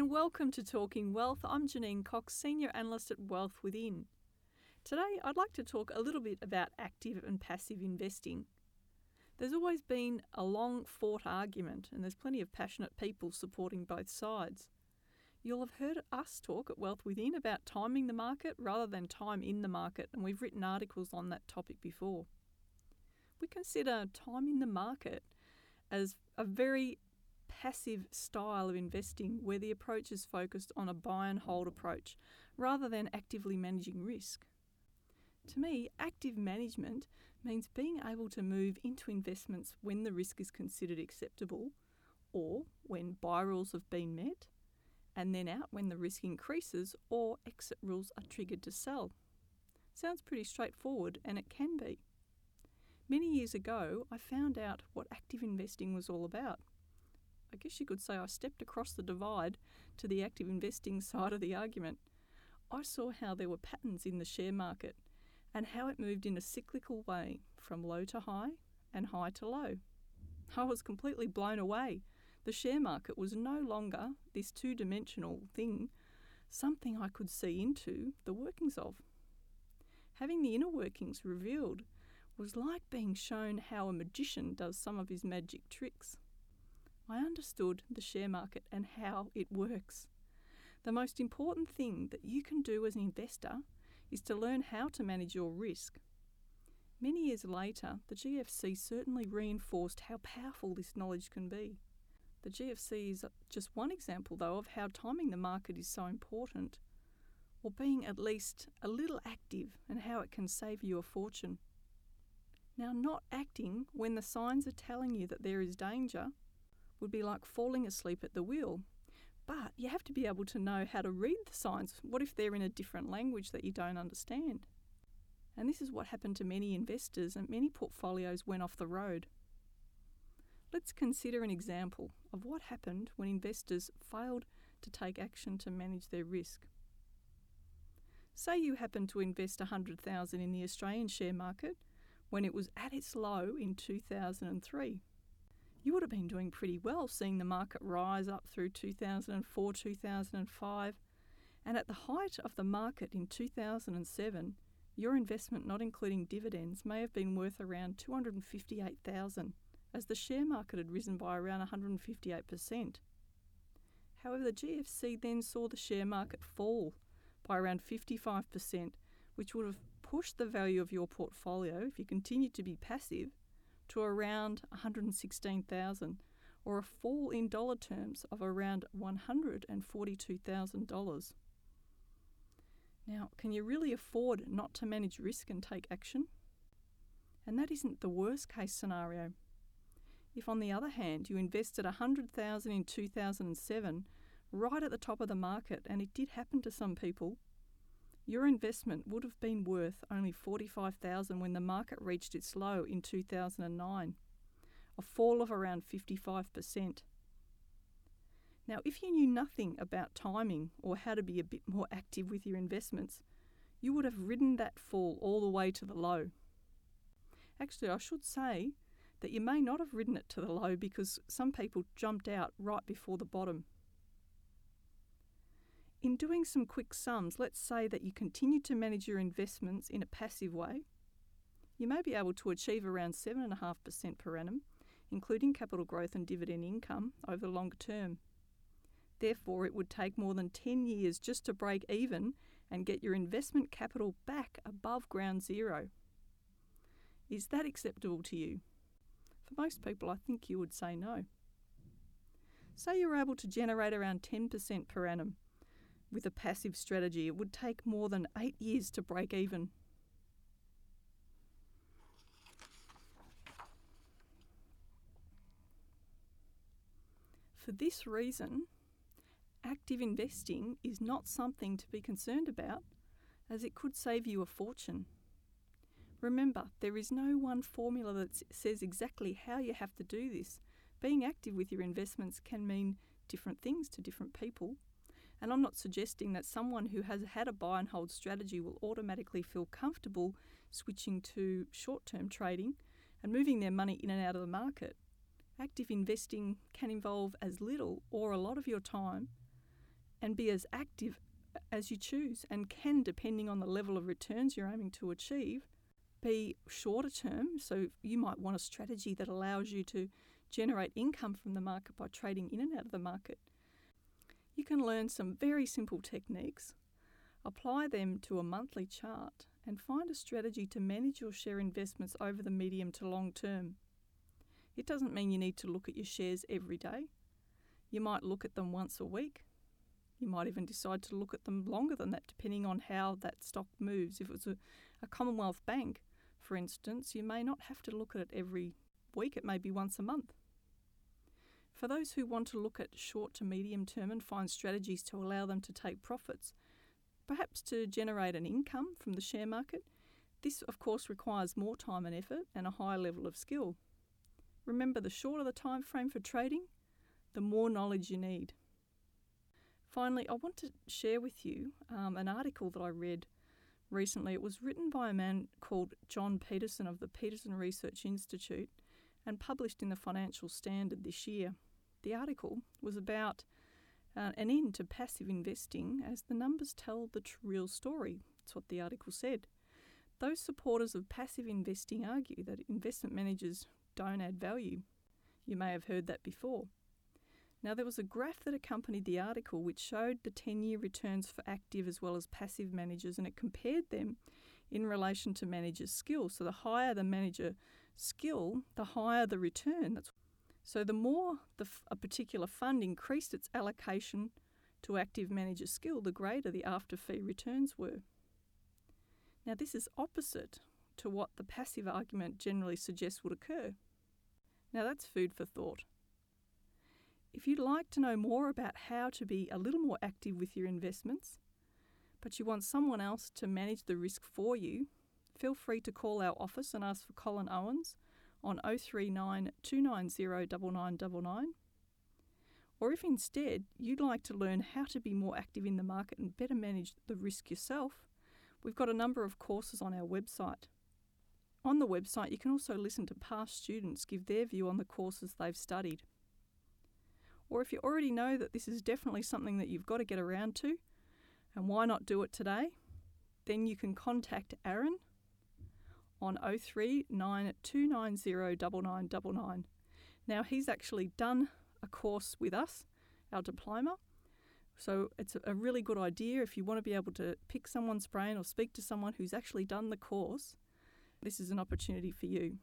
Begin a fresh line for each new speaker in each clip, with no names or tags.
And welcome to Talking Wealth. I'm Janine Cox, Senior Analyst at Wealth Within. Today I'd like to talk a little bit about active and passive investing. There's always been a long fought argument, and there's plenty of passionate people supporting both sides. You'll have heard us talk at Wealth Within about timing the market rather than time in the market, and we've written articles on that topic before. We consider time in the market as a very passive style of investing where the approach is focused on a buy and hold approach rather than actively managing risk. To me, active management means being able to move into investments when the risk is considered acceptable or when buy rules have been met, and then out when the risk increases or exit rules are triggered to sell. Sounds pretty straightforward, and it can be. Many years ago, I found out what active investing was all about. I guess you could say I stepped across the divide to the active investing side of the argument. I saw how there were patterns in the share market and how it moved in a cyclical way from low to high and high to low. I was completely blown away. The share market was no longer this two dimensional thing, something I could see into the workings of. Having the inner workings revealed was like being shown how a magician does some of his magic tricks. I understood the share market and how it works. The most important thing that you can do as an investor is to learn how to manage your risk. Many years later, the GFC certainly reinforced how powerful this knowledge can be. The GFC is just one example, though, of how timing the market is so important, or being at least a little active and how it can save you a fortune. Now, not acting when the signs are telling you that there is danger would be like falling asleep at the wheel but you have to be able to know how to read the signs. What if they're in a different language that you don't understand? And this is what happened to many investors, and many portfolios went off the road. Let's consider an example of what happened when investors failed to take action to manage their risk. Say you happen to invest 100,000 in the Australian share market when it was at its low in 2003 you would have been doing pretty well seeing the market rise up through 2004, 2005. And at the height of the market in 2007, your investment, not including dividends, may have been worth around 258,000 as the share market had risen by around 158%. However, the GFC then saw the share market fall by around 55%, which would have pushed the value of your portfolio, if you continued to be passive, to around 116,000 or a fall in dollar terms of around $142,000. Now, can you really afford not to manage risk and take action? And that isn't the worst case scenario. If on the other hand you invested 100,000 in 2007 right at the top of the market and it did happen to some people, your investment would have been worth only 45,000 when the market reached its low in 2009, a fall of around 55%. Now, if you knew nothing about timing or how to be a bit more active with your investments, you would have ridden that fall all the way to the low. Actually, I should say that you may not have ridden it to the low because some people jumped out right before the bottom. In doing some quick sums, let's say that you continue to manage your investments in a passive way. You may be able to achieve around 7.5% per annum, including capital growth and dividend income over the longer term. Therefore, it would take more than 10 years just to break even and get your investment capital back above ground zero. Is that acceptable to you? For most people, I think you would say no. Say you're able to generate around 10% per annum with a passive strategy, it would take more than eight years to break even. For this reason, active investing is not something to be concerned about, as it could save you a fortune. Remember, there is no one formula that says exactly how you have to do this. Being active with your investments can mean different things to different people. And I'm not suggesting that someone who has had a buy and hold strategy will automatically feel comfortable switching to short term trading and moving their money in and out of the market. Active investing can involve as little or a lot of your time and be as active as you choose and can, depending on the level of returns you're aiming to achieve, be shorter term. So you might want a strategy that allows you to generate income from the market by trading in and out of the market. You can learn some very simple techniques, apply them to a monthly chart, and find a strategy to manage your share investments over the medium to long term. It doesn't mean you need to look at your shares every day. You might look at them once a week. You might even decide to look at them longer than that, depending on how that stock moves. If it was a, a Commonwealth Bank, for instance, you may not have to look at it every week, it may be once a month. For those who want to look at short to medium term and find strategies to allow them to take profits, perhaps to generate an income from the share market, this of course requires more time and effort and a higher level of skill. Remember, the shorter the time frame for trading, the more knowledge you need. Finally, I want to share with you um, an article that I read recently. It was written by a man called John Peterson of the Peterson Research Institute and published in the Financial Standard this year. The article was about uh, an end to passive investing as the numbers tell the tr- real story. That's what the article said. Those supporters of passive investing argue that investment managers don't add value. You may have heard that before. Now, there was a graph that accompanied the article which showed the 10 year returns for active as well as passive managers and it compared them in relation to managers' skill. So, the higher the manager skill, the higher the return. That's so the more the, a particular fund increased its allocation to active manager skill, the greater the after fee returns were. Now, this is opposite to what the passive argument generally suggests would occur. Now, that's food for thought. If you'd like to know more about how to be a little more active with your investments, but you want someone else to manage the risk for you, feel free to call our office and ask for Colin Owens on 039 290 Or if instead you'd like to learn how to be more active in the market and better manage the risk yourself, we've got a number of courses on our website. On the website, you can also listen to past students give their view on the courses they've studied. Or if you already know that this is definitely something that you've got to get around to, and why not do it today, then you can contact Aaron on 0392909999. Now, he's actually done a course with us, our diploma. So it's a really good idea if you want to be able to pick someone's brain or speak to someone who's actually done the course. This is an opportunity for you.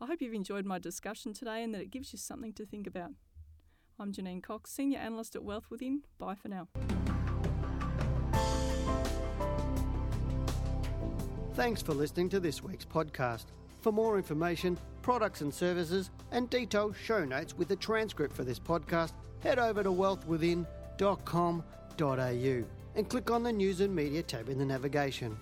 I hope you've enjoyed my discussion today and that it gives you something to think about. I'm Janine Cox, Senior Analyst at Wealth Within. Bye for now.
Thanks for listening to this week's podcast. For more information, products and services, and detailed show notes with the transcript for this podcast, head over to wealthwithin.com.au and click on the News and Media tab in the navigation.